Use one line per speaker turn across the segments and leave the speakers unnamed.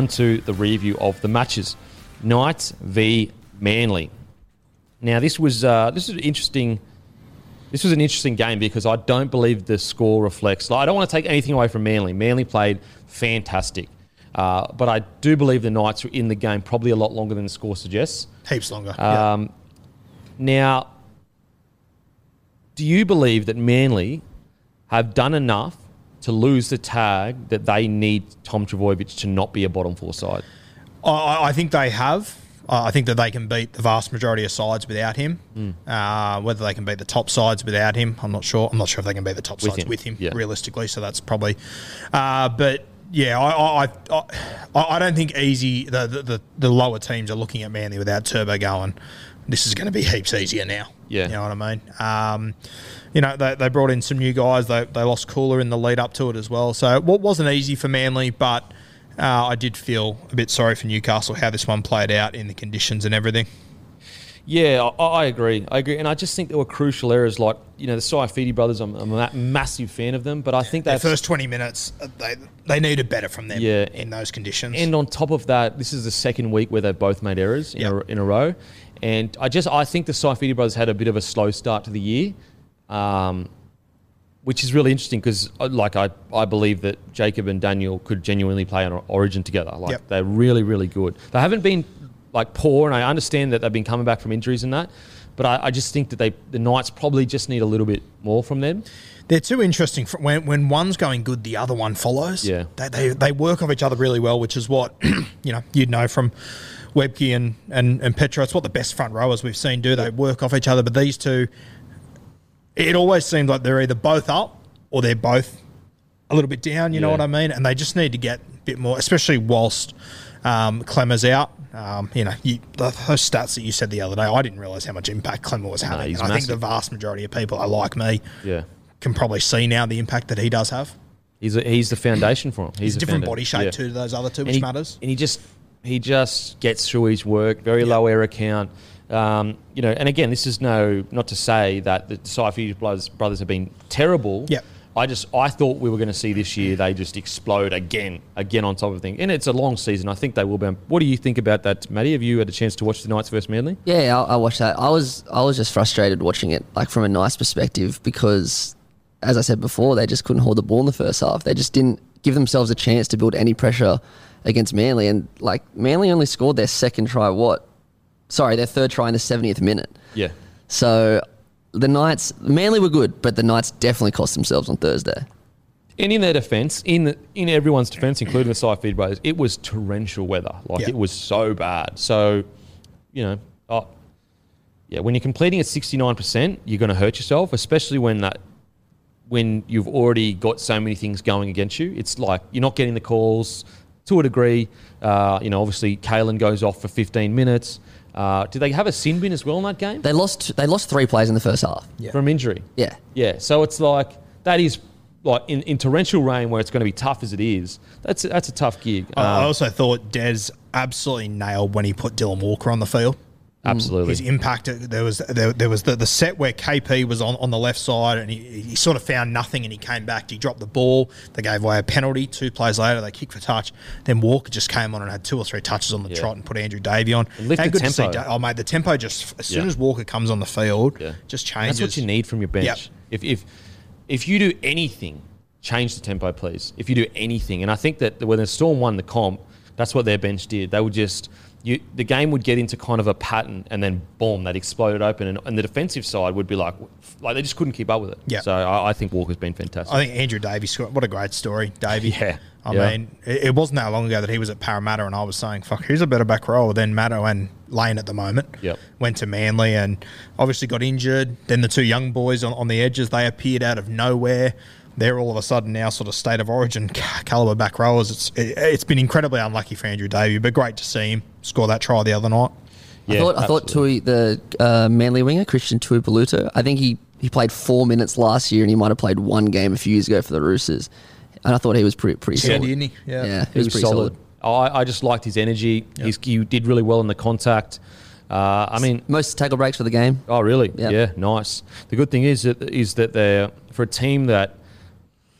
onto the review of the matches. Knights v Manly. Now, this was uh, this was interesting. This was an interesting game because I don't believe the score reflects. Like, I don't want to take anything away from Manly. Manly played fantastic, uh, but I do believe the Knights were in the game probably a lot longer than the score suggests.
Heaps longer. yeah.
Um, Now, do you believe that Manly have done enough to lose the tag that they need Tom Trbojevic to not be a bottom four side?
I, I think they have. Uh, I think that they can beat the vast majority of sides without him.
Hmm.
Uh, whether they can beat the top sides without him, I'm not sure. I'm not sure if they can beat the top
With
sides
him,
with him,
yeah.
realistically. So that's probably. Uh, but yeah, I, I, I, I, don't think easy. The, the the the lower teams are looking at Manly without Turbo going. This is going to be heaps easier now.
Yeah.
you know what I mean. Um, you know, they, they brought in some new guys. They, they lost Koula in the lead up to it as well. So it wasn't easy for Manly, but uh, I did feel a bit sorry for Newcastle how this one played out in the conditions and everything.
Yeah, I, I agree. I agree, and I just think there were crucial errors like you know the Saifiti brothers. I'm, I'm a massive fan of them, but I think that's
first 20 minutes, uh, they, they needed better from them
Yeah.
in those conditions.
And on top of that, this is the second week where they've both made errors in, a, in a row. And I just I think the Saifiti brothers had a bit of a slow start to the year, um, which is really interesting because like I, I believe that Jacob and Daniel could genuinely play on Origin together. Like
Yep.
they're really really good. They haven't been like poor, and I understand that they've been coming back from injuries and that. But I, I just think that they the Knights probably just need a little bit more from them.
They're too interesting. When, when one's going good, the other one follows.
Yeah.
They, they, they work off each other really well, which is what, you know, you'd know from Webke and, and, and Petra. It's what the best front rowers we've seen do. They work off each other. But these two, it always seems like they're either both up or they're both a little bit down, you know what I mean? And they just need to get a bit more, especially whilst um, Klemmer's out. Um, you know, you, the, those stats that you said the other day, I didn't realise how much impact Klemmer was having.
he's
And I think the vast majority of people, are like me,
Yeah,
can probably see now the impact that he does have.
he's a, he's the foundation for him.
He's,
the
a different body shape
yeah.
too to those other two,
and
which
he,
matters.
And he just he just gets through his work. Very low error count. Um, you know, and again, this is no not to say that the Saifiti brothers, brothers have been terrible.
Yep.
I just I thought we were going to see this year they just explode again, again on top of things. And it's a long season. I think they will be. What do you think about that, Matty? Have you had a chance to watch the Knights versus Manly?
Yeah, I, I watched that. I was I was just frustrated watching it, like from a nice perspective, because as I said before, they just couldn't hold the ball in the first half. They just didn't give themselves a chance to build any pressure against Manly, and like Manly only scored their second try. What? Sorry, their third try in the seventieth minute.
Yeah.
So the Knights, Manly were good, but the Knights definitely cost themselves on Thursday.
And in their defence, in the, in everyone's defence, including the Saifiti brothers, it was torrential weather. Like
Yeah.
it was so bad. So, you know, oh, yeah, when you're completing at 69%, you're going to hurt yourself, especially when that when you've already got so many things going against you. It's like you're not getting the calls to a degree. Uh, you know, obviously, Kalyn goes off for 15 minutes. Uh, did they have a sin bin as well in that game
They lost. They lost three players in the first half.
Yeah.
from injury?
Yeah.
Yeah, so it's like that is like in, in torrential rain where it's going to be tough as it is. That's that's a tough gig.
I- I
Um,
also thought Des absolutely nailed when he put Dylan Walker on the field. Mm.
absolutely.
His impact. Uh, there was there, there was the, the set where KP was on, on the left side and he, he sort of found nothing and he came back. He dropped the ball. They gave away a penalty. Two plays later, they kicked for touch. Then Walker just came on and had two or three touches on the
Yeah.
trot and put Andrew Davey on.
And lift
good to see
tempo.
Da- oh mate, the tempo just as soon
Yeah.
as Walker comes on the field,
Yeah.
just changes.
That's what you need from your bench.
Yep.
If if if you do anything, change the tempo, please. If you do anything, and I think that when the Storm won the comp, that's what their bench did. They would just you the game would get into kind of a pattern, and then boom, that exploded open, and, and the defensive side would be like like they just couldn't keep up with it.
Yeah.
So I, I think Walker's been fantastic.
I think Andrew Davies, what a great story, Davey.
Yeah.
I
Yeah.
mean, it, it wasn't that long ago that he was at Parramatta, and I was saying, "Fuck, who's a better back rower than Matto and Lane at the moment?"
Yep.
Went to Manly and obviously got injured. Then the two young boys on, on the edges, they appeared out of nowhere. They're all of a sudden now sort of state of origin caliber back rowers. It's it, it's been incredibly unlucky for Andrew Davey, but great to see him score that try the other night.
I thought I thought. Tui, the uh, Manly winger Christian Tuipulotu. I think he he played four minutes last year, and he might have played one game a few years ago for the Roosters. And I thought he was pretty pretty
Yeah,
solid.
didn't he? Yeah.
Yeah, he,
He
was,
was
pretty solid.
solid. I, I just liked his energy. He's, he did really well in the contact. Uh, I mean,
Most tackle breaks for the game.
Oh, really?
Yeah.
Yeah, nice. The good thing is that is that they're for a team that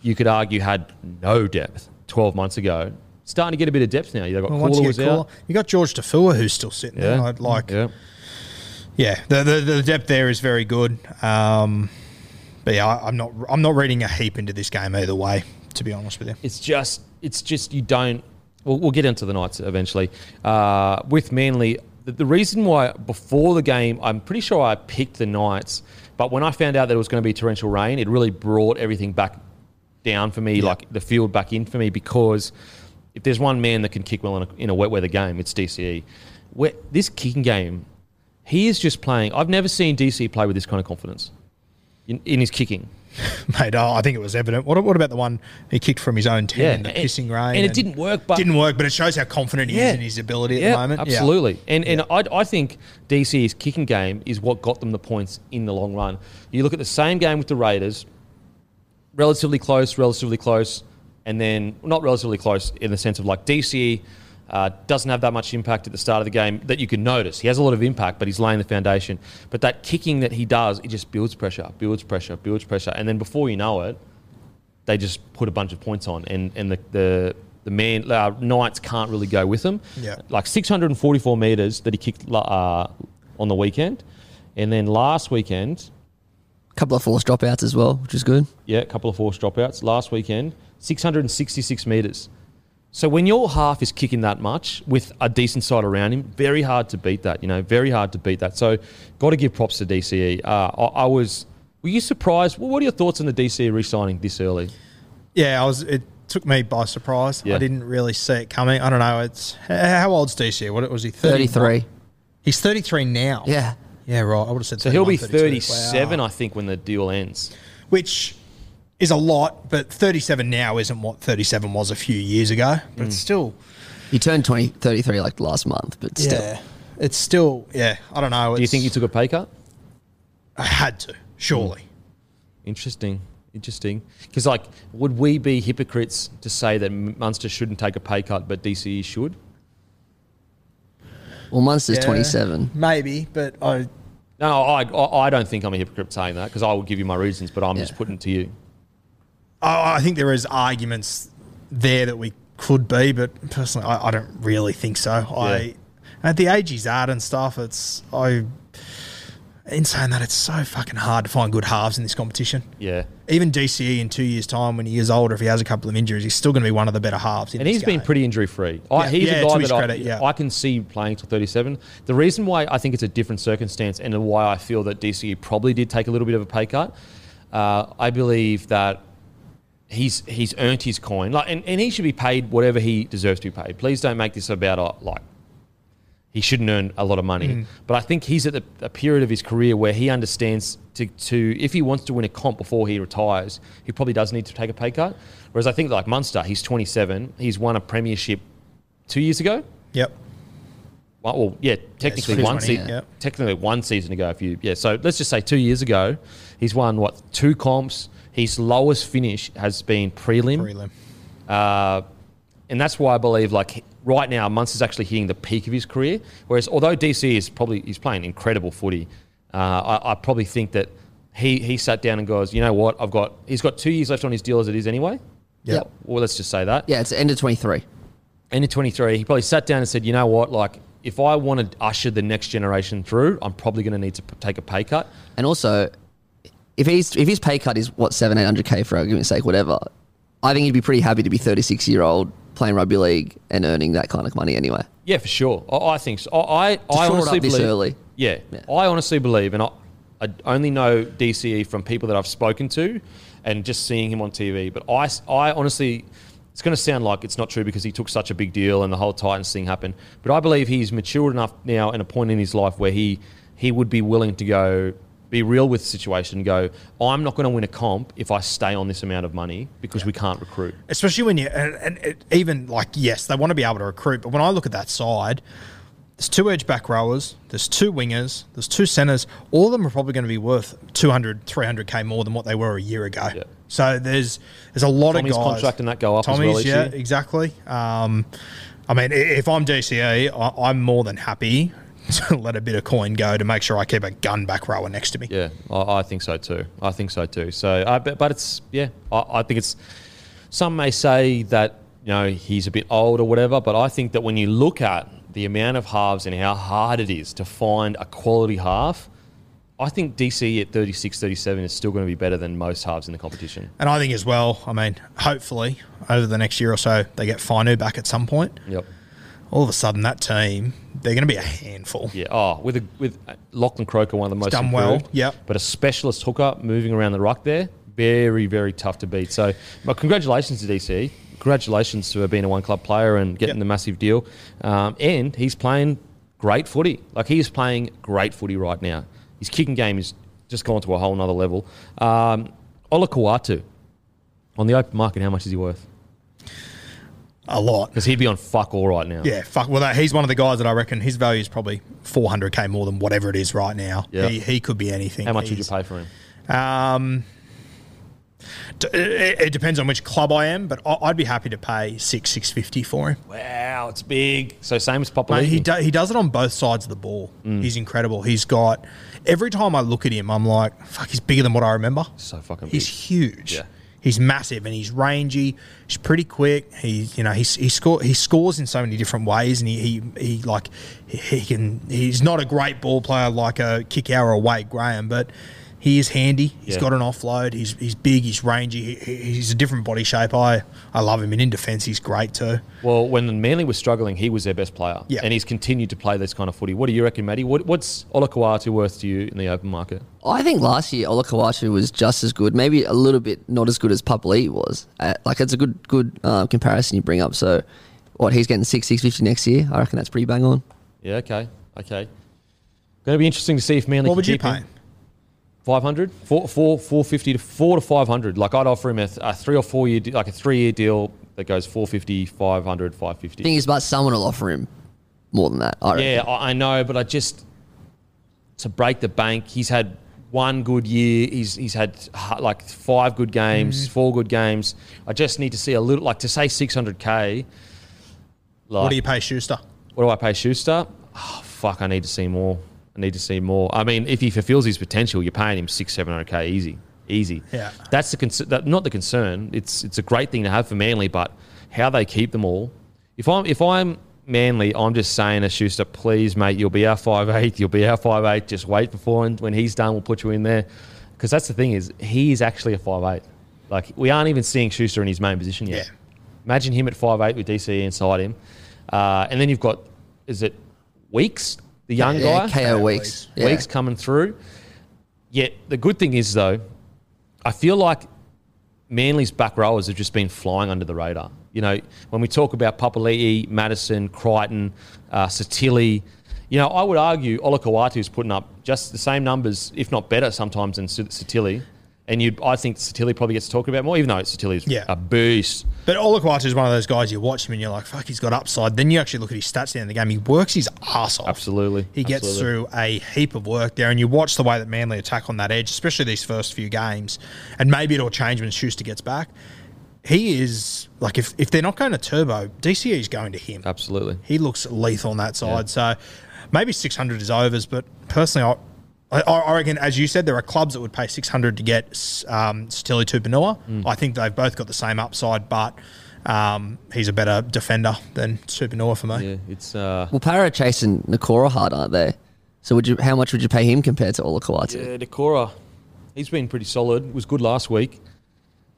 you could argue had no depth 12 months ago, starting to get a bit of depth now. You've got
Well, you
was out.
You got George Tafua who's still sitting there.
Yeah,
I'd like
yeah.
Yeah, the, the the depth there is very good. Um, but yeah, I, I'm not I'm not reading a heap into this game either way. To be honest with you,
It's just, it's just you don't. We'll, we'll get into the Knights eventually. Uh, with Manly, the, the reason why before the game, I'm pretty sure I picked the Knights, but when I found out that it was going to be torrential rain, it really brought everything back down for me, like the field back in for me, because if there's one man that can kick well in a, in a wet weather game, it's DCE. Where, this kicking game, he is just playing. I've never seen DCE play with this kind of confidence in, in his kicking.
mate. Oh, I think it was evident. What, what about the one he kicked from his own ten
Yeah,
in the
and-
pissing rain?
and it didn't work, but-
didn't work. But it shows how confident he is in his ability at the moment. Yeah.
Absolutely. And and I, I think DC's kicking game is what got them the points in the long run. You look at the same game with the Raiders, relatively close, relatively close, and then not relatively close in the sense of like DCE uh, doesn't have that much impact at the start of the game that you can notice. He has a lot of impact, but he's laying the foundation. But that kicking that he does, it just builds pressure, builds pressure, builds pressure, and then before you know it, they just put a bunch of points on, and and the the the man uh, Knights can't really go with them.
Yeah.
like 644 meters that he kicked uh, on the weekend, and then last weekend,
A couple of forced dropouts as well, which is good.
yeah, a couple of forced dropouts. Last weekend, 666 meters. So when your half is kicking that much with a decent side around him, very hard to beat that. You know, very hard to beat that. So, got to give props to DCE. Uh, I, I was. Were you surprised? Well, what are your thoughts on the DCE re-signing this early?
Yeah, I was. It took me by surprise.
Yeah.
I didn't really see it coming. I don't know. It's how old's DC? What was he? 30?
33.
He's 33 now.
Yeah.
Yeah, right. I would have said.
So he'll be 37,
Wow.
I think, when the deal ends.
which is a lot, but 37 now isn't what 37 was a few years ago. But
Mm.
it's still,
He turned 20, 33 like last month, but still.
yeah, it's still, yeah. I don't know.
Do you think he took a pay cut?
I had to, surely.
Interesting. Interesting. Because, like, would we be hypocrites to say that Munster shouldn't take a pay cut, but DCE should?
Well, Munster's
Yeah,
27.
maybe, but I.
No, I, I, I don't think I'm a hypocrite saying that because I will give you my reasons, but I'm
Yeah.
just putting it to you.
I I think there is arguments there that we could be, but personally, I, I don't really think so. I at the age he's at and stuff, it's I. In saying that, it's so fucking hard to find good halves in this competition.
Yeah.
Even DCE in two years' time, when he is older, if he has a couple of injuries, he's still going to be one of the better halves. In
And he's been pretty injury free.
Yeah,
he's
yeah,
a
to
guy
his
that
credit,
I,
yeah.
I can see playing till 37. The reason why I think it's a different circumstance and why I feel that DCE probably did take a little bit of a pay cut, uh, I believe that he's he's earned his coin, like, and, and he should be paid whatever he deserves to be paid. Please don't make this about uh, like he shouldn't earn a lot of money.
Mm.
But I think he's at the, a period of his career where he understands to, to if he wants to win a comp before he retires, he probably does need to take a pay cut. Whereas I think like Munster, he's 27, he's won a premiership two years ago.
Yep.
Well, well, yeah, technically
it's
one
20,
season.
yeah.
Technically one season ago. If you yeah, so let's just say two years ago, he's won what two comps. His lowest finish has been prelim,
Prelim.
Uh, and that's why I believe like right now Munce is actually hitting the peak of his career. Whereas although DC is probably he's playing incredible footy, uh, I, I probably think that he he sat down and goes, you know what, I've got he's got two years left on his deal as it is anyway.
Yep.
Well, let's just say that.
Yeah, it's end of 23.
End of 23, he probably sat down and said, you know what, like, if I want to usher the next generation through, I'm probably going to need to p- take a pay cut.
And also, if he's if his pay cut is what seven eight hundred k for argument's sake, whatever, I think he'd be pretty happy to be thirty six year old playing rugby league and earning that kind of money anyway.
Yeah, for sure. I, I think so. I, I, I honestly
up this
believe.
early.
Yeah,
Yeah.
I honestly believe, and I, I only know DCE from people that I've spoken to and just seeing him on TV, but I, I honestly. It's going to sound like it's not true because he took such a big deal and the whole Titans thing happened. But I believe he's matured enough now and a point in his life where he he would be willing to go be real with the situation and go, I'm not going to win a comp if I stay on this amount of money because we can't recruit.
especially when you and, and it, even like yes, they want to be able to recruit, but when I look at that side, there's two edge back rowers, there's two wingers, there's two centers. All of them are probably going to be worth 200, 300k more than what they were a year ago.
Yeah.
So there's there's a lot
Tommy's
of guys.
contract and that go up as
Tommy's,
well
yeah,
year.
exactly. Um, I mean, if I'm DCA, I, I'm more than happy let a bit of coin go to make sure I keep a gun back rower next to me.
Yeah, I, I think so too. I think so too. So, I, but, but it's yeah, I, I think it's. Some may say that you know he's a bit old or whatever, but I think that when you look at the amount of halves and how hard it is to find a quality half, I think DC at 36, 37 is still going to be better than most halves in the competition.
And I think as well, I mean, hopefully over the next year or so, they get Finu back at some point.
Yep.
All of a sudden that team they're going to be a handful.
Yeah. Oh, with a, with uh, Lachlan Croker, one of the most
done well, Yeah.
But a specialist hooker moving around the ruck there, very very tough to beat. So, well, congratulations to DC. Congratulations to being a one club player and getting
Yep.
the massive deal. Um, and he's playing great footy. Like he is playing great footy right now. His kicking game is just gone to a whole nother level. Um, Olakau'atu on the open market, how much is he worth?
A lot.
Because he'd be on fuck all right now.
Yeah, fuck. Well, that, he's one of the guys that I reckon his value is probably 400k more than whatever it is right now.
Yeah.
He, he could be anything.
How much would you pay for him?
Um, d- it, it depends on which club I am, but I- I'd be happy to pay six six fifty for him.
Wow, it's big. So same as
Mate, he do, he does it on both sides of the ball.
Mm.
He's incredible. He's got every time I look at him, I'm like, fuck, he's bigger than what I remember.
So fucking
He's
big.
huge.
Yeah.
He's massive and he's rangy. He's pretty quick. He, you know, he's, he score he scores in so many different ways, and he, he, he like he, he can. He's not a great ball player like a Kikau or a Wade Graham, but he is handy. He's
Yeah.
got an offload. He's he's big. He's rangy. He, he- he's a different body shape. I I love him. And in defence, he's great too.
Well, when Manly was struggling, he was their best player.
Yeah.
And he's continued to play this kind of footy. What do you reckon, Matty? What, what's Olakau'atu worth to you in the open market?
I think last year Olakau'atu was just as good, maybe a little bit not as good as Papali'i was. Uh, like it's a good good uh, comparison you bring up. So, what he's getting six six fifty next year. I reckon that's pretty bang on.
Yeah, okay. Okay. Going to be interesting to see if Manly
What
can
would you pay?
him. 500? 4, 4, 450 to 4 to 500. Like I'd offer him a, a three or four year, de- like a three year deal that goes 450, 500, 550.
Thing is, but someone will offer him more than that. I.
Yeah, I, I know, but I just to break the bank. He's had one good year. He's he's had like five good games,
Mm-hmm.
four good games. I just need to see a little, like to say six hundred k. Like,
What do you pay Schuster?
What do I pay Schuster? Oh, fuck, I need to see more. Need to see more. I mean, if he fulfills his potential, you're paying him six, seven hundred k easy, easy.
Yeah.
that's the concern. That, not the concern. It's it's a great thing to have for Manly, but how they keep them all. If I'm if I'm Manly, I'm just saying to Schuster, please, mate, you'll be our five eight. You'll be our five eight. Just wait before and when he's done, we'll put you in there. Because that's the thing is, he is actually a five eight. Like we aren't even seeing Schuster in his main position yet.
Yeah.
Imagine him at five eight with DCE inside him, uh, and then you've got is it Weekes, the young
Yeah,
guy,
Kaeo
Weekes.
weeks. Yeah.
Weekes coming through. Yet the good thing is though, I feel like Manly's back rowers have just been flying under the radar. You know, when we talk about Papali'i, Madison, Crichton, uh, Satili, you know, I would argue Olakau'atu is putting up just the same numbers, if not better, sometimes than Sat- Satili. And you, I think Satilli probably gets talked about more, even though Satilli's
Yeah.
a beast.
But Olakau'atu is one of those guys you watch him and you're like, fuck, he's got upside. Then you actually look at his stats down in the game. He works his ass off.
Absolutely.
He gets
Absolutely.
through a heap of work there, and you watch the way that Manly attack on that edge, especially these first few games. And maybe it'll change when Schuster gets back. He is like if, if they're not going to turbo, DCE is going to him.
Absolutely.
He looks lethal on that side. So maybe 600 is overs, but personally, I, I, I reckon, as you said, there are clubs that would pay 600 to get um, Stili Tupanua.
Mm.
I think they've both got the same upside, but um, he's a better defender than Tupanua for me.
Yeah, it's uh,
Well, Para chasing Niukore hard, aren't they? So would you? How much would you pay him compared to Olakau'atu?
yeah, Decora. He's been pretty solid. Was good last week.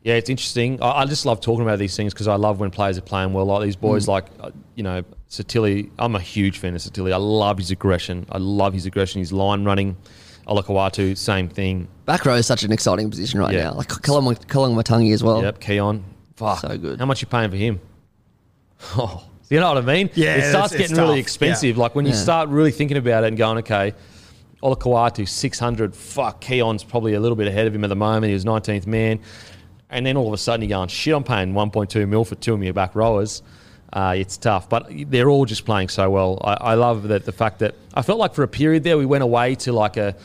Yeah, it's interesting. I, I just love talking about these things because I love when players are playing well. Like these boys, like uh, you know, Satili. I'm a huge fan of Satili. I love his aggression. I love his aggression. His line running. Olakau'atu, same thing.
Back row is such an exciting position right
Yeah.
now. Like Kalong Matangi as well.
Yep, Keaon. Fuck,
So good.
How much are you paying for him? Oh, you know what I mean?
Yeah,
it starts
it's- it's
getting really
tough.
expensive.
Yeah.
Like when you
Yeah.
start really thinking about it and going, okay, Olakau'atu six hundred. Fuck, Keaon's probably a little bit ahead of him at the moment. He was nineteenth man, and then all of a sudden you're going, shit, I'm paying one point two mil for two of your back rowers. Uh, it's tough, but they're all just playing so well. I, I love that the fact that I felt like for a period there we went away to like a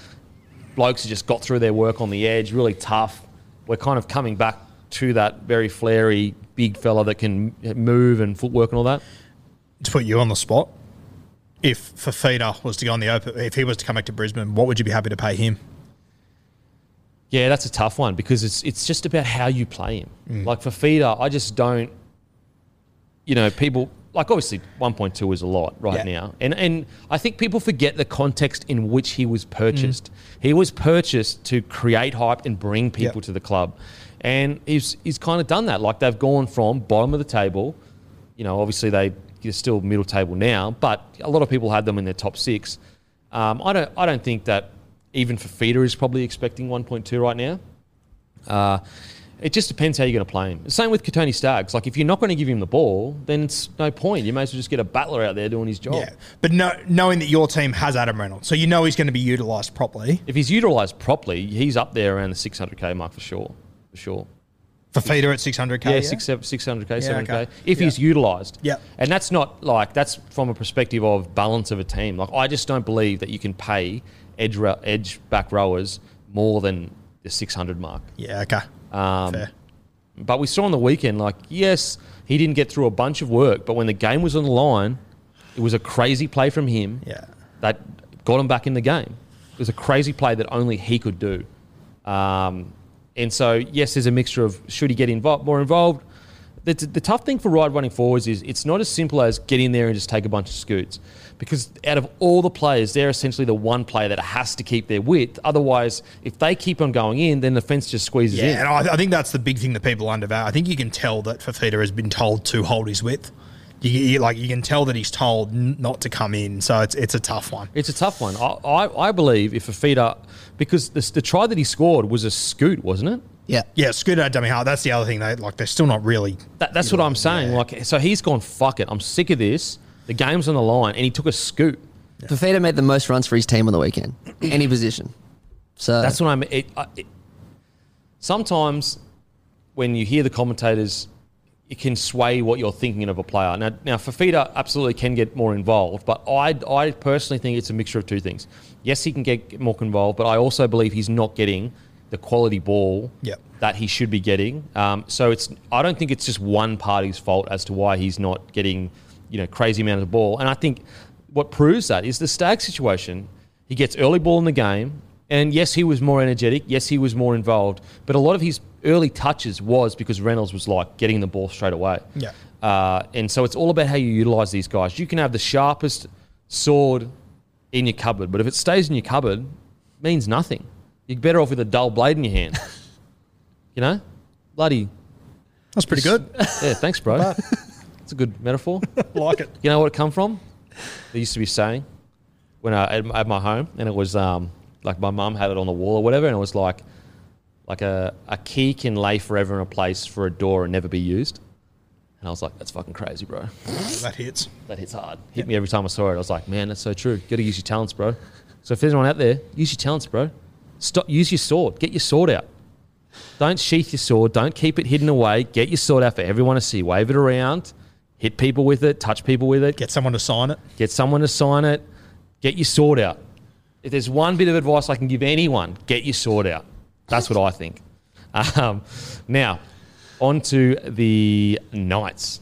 blokes who just got through their work on the edge, really tough. We're kind of coming back to that very flary big fella that can move and footwork and all that.
To put you on the spot, if Fifita was to go on the open, if he was to come back to Brisbane, what would you be happy to pay him?
Yeah, that's a tough one because it's it's just about how you play him. Like Fifita, I just don't. You know, people like obviously 1.2 is a lot right
Yeah.
now, and and I think people forget the context in which he was purchased. He was purchased to create hype and bring people
Yep.
to the club, and he's he's kind of done that. Like they've gone from bottom of the table, you know, obviously they they're still middle table now, but a lot of people had them in their top six. Um, I don't I don't think that even Fifita is probably expecting 1.2 right now. Uh, it just depends how you're going to play him. Same with Kotoni Staggs. Like, if you're not going to give him the ball, then it's no point. You may as well just get a battler out there doing his job.
Yeah, but no, knowing that your team has Adam Reynolds, so you know he's going to be utilised properly.
If he's utilised properly, he's up there around the 600k mark for sure. For sure.
Fifita at 600k.
Yeah, seven- 600k, 700k.
okay.
If he's utilised.
Yeah.
And that's not like, that's from a perspective of balance of a team. Like, I just don't believe that you can pay edge, edge back rowers more than the 600 mark.
Yeah, okay.
Um,
Fair.
But we saw on the weekend, like, yes, he didn't get through a bunch of work, but when the game was on the line, it was a crazy play from him
Yeah.
that got him back in the game. It was a crazy play that only he could do. Um, and so, yes, there's a mixture of should he get involved, more involved. The, the tough thing for Ride running forwards is it's not as simple as get in there and just take a bunch of scoots. Because out of all the players, they're essentially the one player that has to keep their width. Otherwise, if they keep on going in, then the fence just squeezes in.
Yeah, and I, I think that's the big thing that people undervalue. I think you can tell that Fifita has been told to hold his width. You, you- like you can tell that he's told not to come in, so it's it's a tough one.
It's a tough one. I, I, I believe if a feeder, because the, the try that he scored was a scoot, wasn't it?
Yeah.
Yeah, Scooter had dummy hard. That's the other thing. They like they're still not really.
That, that's what I'm saying. Like, so he's gone. Fuck it. I'm sick of this. The game's on the line, and he took a scoot.
Fifita made the most runs for his team on the weekend, any position. So
That's what I'm. It, I, it, sometimes when you hear the commentators, it can sway what you're thinking of a player. Now, now Fifita absolutely can get more involved, but I, I personally think it's a mixture of two things. Yes, he can get more involved, but I also believe he's not getting the quality ball
Yep.
that he should be getting. Um, so it's I don't think it's just one party's fault as to why he's not getting you know crazy amount of ball. And I think what proves that is the Stag situation. He gets early ball in the game, and yes, he was more energetic. Yes, he was more involved. But a lot of his early touches was because Reynolds was like getting the ball straight away.
Yeah.
Uh, and so it's all about how you utilize these guys. You can have the sharpest sword in your cupboard, but if it stays in your cupboard, it means nothing. You're better off with a dull blade in your hand. you know, bloody.
That's pretty good.
Yeah, thanks, bro. It's a good metaphor.
like it.
You know what it come from? They used to be saying when I at, at my home, and it was um, like my mum had it on the wall or whatever, and it was like like a, a key can lay forever in a place for a door and never be used. And I was like, that's fucking crazy, bro.
That hits.
That hits hard. Hit me every time I saw it. I was like, man, that's so true. Got to use your talents, bro. So if there's anyone out there, use your talents, bro. Stop. Use your sword. Get your sword out. Don't sheath your sword. Don't keep it hidden away. Get your sword out for everyone to see. Wave it around. Hit people with it. Touch people with it.
Get someone to sign it.
Get someone to sign it. Get your sword out. If there's one bit of advice I can give anyone, get your sword out. That's what I think. Um, now, on to the Knights.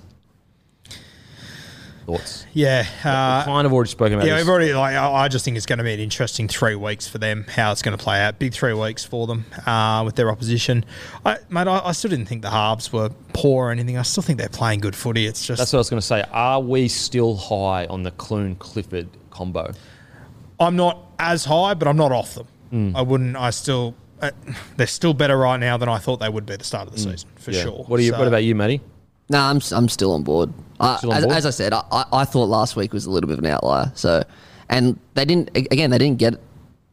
Thoughts?
Yeah. Uh,
kind of already spoken about
yeah,
this.
we've already. Like, I just think it's going to be an interesting three weeks for them. How it's going to play out. Big three weeks for them uh, with their opposition. I, mate, I, I still didn't think the halves were poor or anything. I still think they're playing good footy. It's just
That's what I was going to say. Are we still high on the Clune Clifford combo?
I'm not as high, but I'm not off them.
Hmm.
I wouldn't. I still. Uh, they're still better right now than I thought they would be at the start of the season, for.
Yeah.
sure.
What, are you,
So-
what about you, Matty?
No, I'm I'm still on board. I, uh,
Still on
as,
board?
as I said, I, I, I thought last week was a little bit of an outlier. So, and they didn't again. They didn't get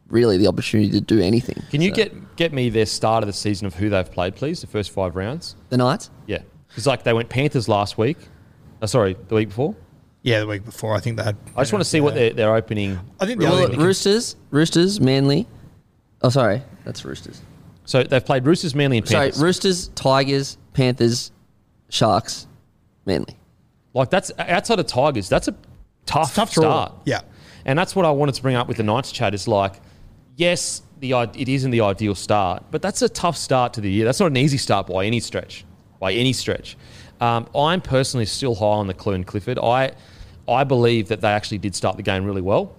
really the opportunity to do anything.
Can you
So,
get get me their start of the season of who they've played, please? The first five rounds.
the Knights?
Yeah, because like they went Panthers last week. Oh, sorry, the week before.
Yeah, the week before, I think they had.
I just want to see what their, their opening.
I think the
Well,
other
Roosters, Roosters, Manly. Oh, sorry, that's Roosters.
So they've played Roosters, Manly, and
Sorry,
Panthers.
Roosters, Tigers, Panthers, Sharks, Manly.
like that's outside of Tigers. That's a tough,
tough draw.
start.
Yeah.
and that's what I wanted to bring up with the Knights chat. Is like, yes, the it isn't the ideal start, but that's a tough start to the year. That's not an easy start by any stretch. By any stretch, um, I'm personally still high on the Clune Clifford. I I believe that they actually did start the game really well.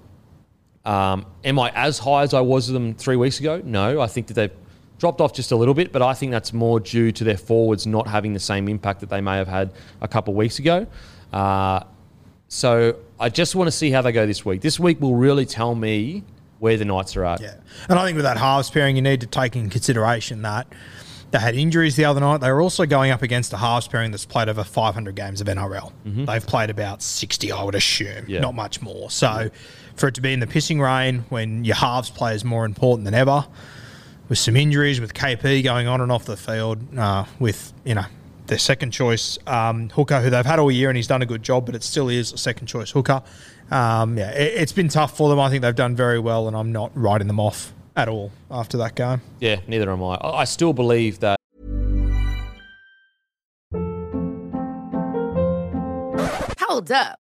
Um, am I as high as I was with them three weeks ago? No, I think that they've dropped off just a little bit, but I think that's more due to their forwards not having the same impact that they may have had a couple of weeks ago. Uh, so I just want to see how they go this week. This week will really tell me where the Knights are at.
Yeah, and I think with that halves pairing, you need to take in consideration that they had injuries the other night. They were also going up against a halves pairing that's played over 500 games of NRL. They've played about 60, I would assume,
Yeah.
not much more. So for it to be in the pissing rain when your halves play is more important than ever, with some injuries, with KP going on and off the field, uh, with you know their second choice um, hooker, who they've had all year and he's done a good job, but it still is a second choice hooker. Um, yeah, it, it's been tough for them. I think they've done very well, and I'm not writing them off at all after that game.
Yeah, neither am I. I I still believe that
Hold up.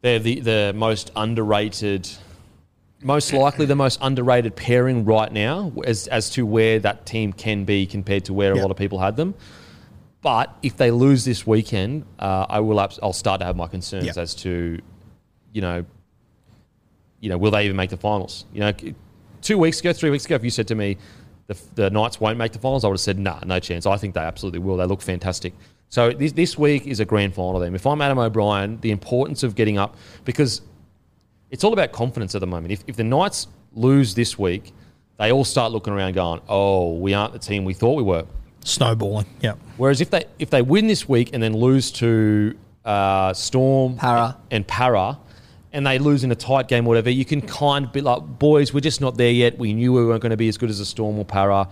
they're the, the most underrated, most likely the most underrated pairing right now as, as to where that team can be compared to where a lot of people had them. But if they lose this weekend, uh, I will. abs- I'll start to have my concerns
Yep.
as to, you know, you know, will they even make the finals? You know, two weeks ago, three weeks ago, if you said to me the, the Knights won't make the finals, I would have said, nah, no chance. I think they absolutely will. They look fantastic. So this, this week is a grand final. Then, if I'm Adam O'Brien, the importance of getting up because it's all about confidence at the moment. If, if the Knights lose this week, they all start looking around, going, "Oh, we aren't the team we thought we were."
Snowballing. Yeah.
Whereas if they if they win this week and then lose to uh, Storm,
Para.
and Para, and they lose in a tight game, or whatever, you can kind of be like, boys, we're just not there yet. We knew we weren't going to be as good as a Storm or Para.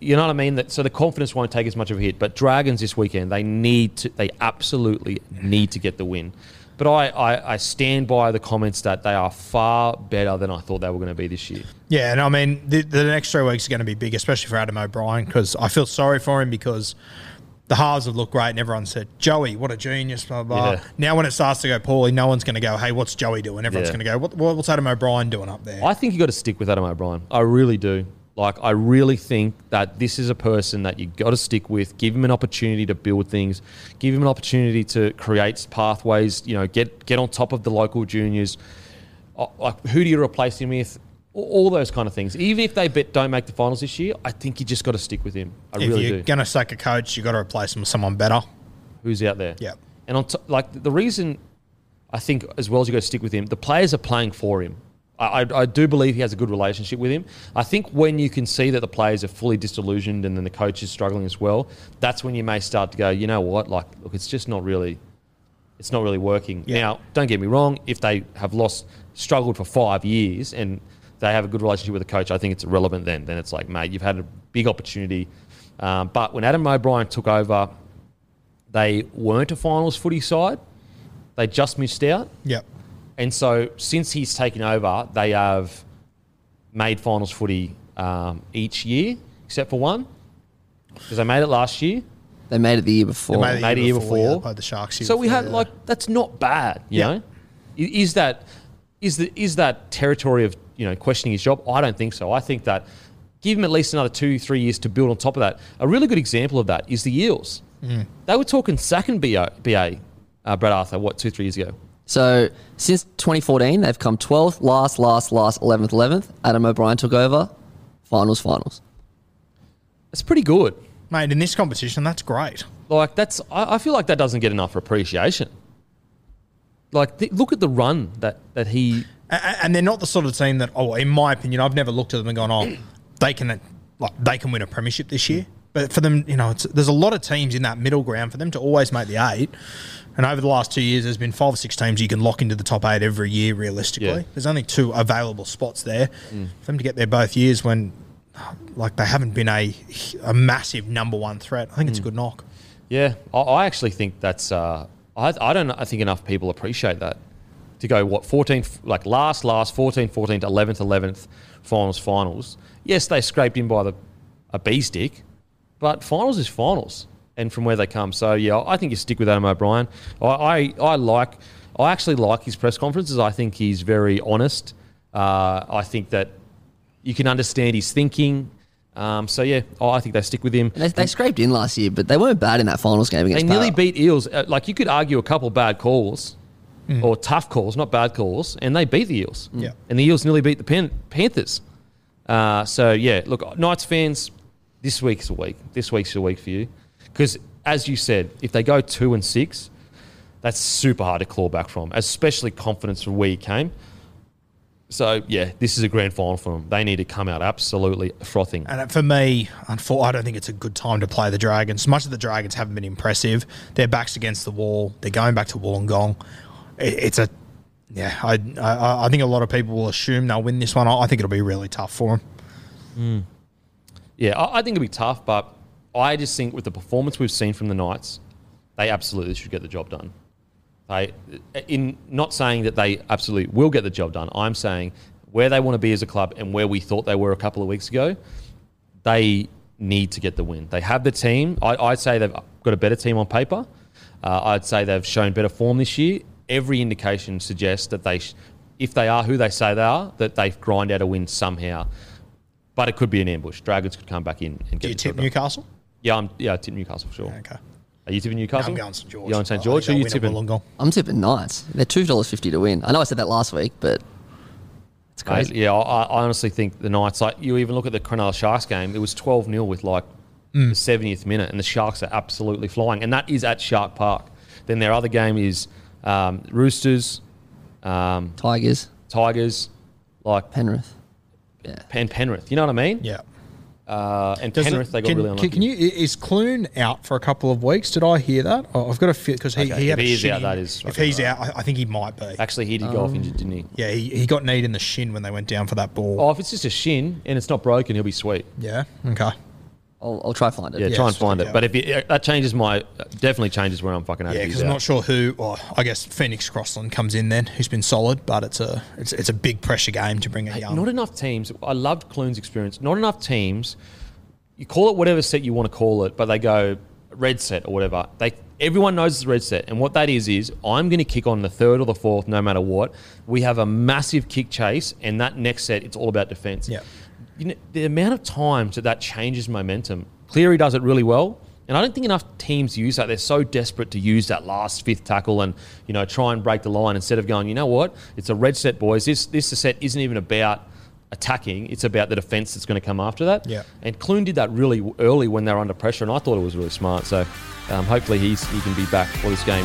You know what I mean? That so the confidence won't take as much of a hit. But Dragons this weekend, they need to, they absolutely need to get the win. But I, I, I stand by the comments that they are far better than I thought they were going to be this year.
Yeah, and I mean, the, the next three weeks are going to be big, especially for Adam O'Brien, because I feel sorry for him because the halves have looked great and everyone said, Joey, what a genius, blah, blah.
Yeah.
Now, when it starts to go poorly, no one's going to go, hey, what's Joey doing? Everyone's
Yeah.
going to go, what, what- what's Adam O'Brien doing up there?
I think you got to stick with Adam O'Brien. I really do. Like, I really think that this is a person that you got to stick with. Give him an opportunity to build things. Give him an opportunity to create pathways. You know, get get on top of the local juniors. Uh, Like, who do you replace him with? All- those kind of things. Even if they bet don't make the finals this year, I think you just got to stick with him. I
if
really
you're
do.
going to sack a coach, you've got to replace him with someone better.
Who's out there?
Yeah.
And on t- like the reason I think as well as you got to stick with him, the players are playing for him. I, I, do believe he has a good relationship with him. I think when you can see that the players are fully disillusioned and then the coach is struggling as well, that's when you may start to go, you know what, like, look, it's just not really, it's not really working.
Yeah.
Now, don't get me wrong, if they have lost, struggled for five years and they have a good relationship with the coach, I think it's irrelevant then. Then it's like, mate, you've had a big opportunity. Um, but when Adam O'Brien took over, they weren't a finals footy side. They just missed out.
Yep.
And so since he's taken over, they have made finals footy um, each year, except for one, because they made it last year.
They made it the year before.
They made it
Made a year
yeah,
before.
they played the Sharks. year
So we
before,
had
yeah.
like that's not bad, you
Yeah.
know. Is that is the is that territory of you know questioning his job? I don't think so. I think that give him at least another two three years to build on top of that. A really good example of that is the Eels.
Mm.
They were talking second BA, BA uh, Brad Arthur what two three years ago.
So since 2014, they've come 12th, last, last, last, 11th, 11th. Adam O'Brien took over. Finals, finals.
It's pretty good.
mate. In this competition, that's great.
Like that's, I, I feel like that doesn't get enough appreciation. Like, th- look at the run that that he.
A- a- and they're not the sort of team that, oh, in my opinion, I've never looked at them and gone, oh, they can, like, they can win a premiership this year. But for them, you know, it's, there's a lot of teams in that middle ground for them to always make the eight. And over the last two years, there's been five or six teams you can lock into the top eight every year. Realistically,
Yeah.
there's only two available spots there for them to get there both years when, like, they haven't been a a massive number one threat. I think it's a good knock.
Yeah, I, I actually think that's. Uh, I I don't. I think enough people appreciate that. To go what 14th, like last, last 14th, 14th, 11th, 11th, finals, finals. Yes, they scraped in by the a B stick, but finals is finals, and from where they come. So yeah, I think you stick with Adam O'Brien. I I, I like. I actually like his press conferences. I think he's very honest. Uh, I think that you can understand his thinking. Um, so yeah, I think they stick with him.
They, they scraped in last year, but they weren't bad in that finals game against.
They
against
nearly
Para.
beat Eels. Uh, Like you could argue a couple bad calls or tough calls, not bad calls, and they beat the Eels.
Yeah.
And the Eels nearly beat the Pan- Panthers. Uh, so yeah, look, Knights fans, this week's a week. This week's a week for you because, as you said, if they go two and six, that's super hard to claw back from, especially confidence from where you came. So yeah, this is a grand final for them. They need to come out absolutely frothing.
And for me, unfor- I don't think it's a good time to play the Dragons. Much of the Dragons haven't been impressive, their backs against the wall. They're going back to Wollongong. It's a yeah. I, I I think a lot of people will assume they'll win this one. I I think it'll be really tough for them. Hmm.
Yeah, I, I think it'll be tough, but I just think with the performance we've seen from the Knights, they absolutely should get the job done. They, in not saying that they absolutely will get the job done, I'm saying where they want to be as a club and where we thought they were a couple of weeks ago, they need to get the win. They have the team. I, I'd say they've got a better team on paper. Uh, I'd say they've shown better form this year. Every indication suggests that they, sh- if they are who they say they are, that they've grind out a win somehow. But it could be an ambush. Dragons could come back in and get
Do you tip. Newcastle?
Yeah, I'm, yeah, I tip Newcastle for sure.
Okay.
Are you tipping Newcastle?
I'm going St George.
You're on St
I
George, or
think
you
they'll win
tipping?
at Wollongong.
I'm tipping Knights. They're two dollars fifty to win. I know I said that last week, but it's
Mate,
crazy.
yeah, I, I honestly think the Knights, like you even look at the Cronulla Sharks game, it was 12 0 with like
Mm.
the 70th minute, and the Sharks are absolutely flying. And that is at Shark Park. Then their other game is um, Roosters, um,
Tigers,
Tigers, like
Penrith. Yeah.
Pen Penrith. You know what I mean?
Yeah.
Uh, and
Does it-
Penrith, they got
can,
really unlucky.
can you? Is Clune out for a couple of weeks? Did I hear that? Oh, I've got a feel because he,
Okay,
he had
if
a
he is out, that is
if he's
right.
out, I, I think he might be.
Actually, he did go off injured, didn't he?
Yeah, he, he got kneed in the shin when they went down for that ball.
Oh, if it's just a shin and it's not broken, he'll be sweet.
Yeah. Okay.
I'll, I'll try find it.
Yeah,
Yeah,
try and find it. But if it, uh, that changes my, definitely changes where I'm fucking at.
Yeah, because I'm
out.
not sure who. Well, I guess Phoenix Crossland comes in then, who's been solid, but it's a it's, it's a big pressure game to bring a young.
Not enough teams. I loved Clune's experience. Not enough teams. You call it whatever set you want to call it, but they go red set or whatever. They everyone knows it's red set, and what that is is I'm going to kick on the third or the fourth, no matter what. We have a massive kick chase, and that next set it's all about defense.
Yeah.
You know the amount of times that that changes momentum. Cleary does it really well. And I don't think enough teams use that. They're so desperate to use that last fifth tackle and you know try and break the line instead of going. You know what? It's a red set, boys. This this set isn't even about attacking. It's about the defense that's going to come after that.
Yeah.
And Clune did that really early when they were under pressure, and I thought it was really smart. So um, hopefully he's he can be back for this game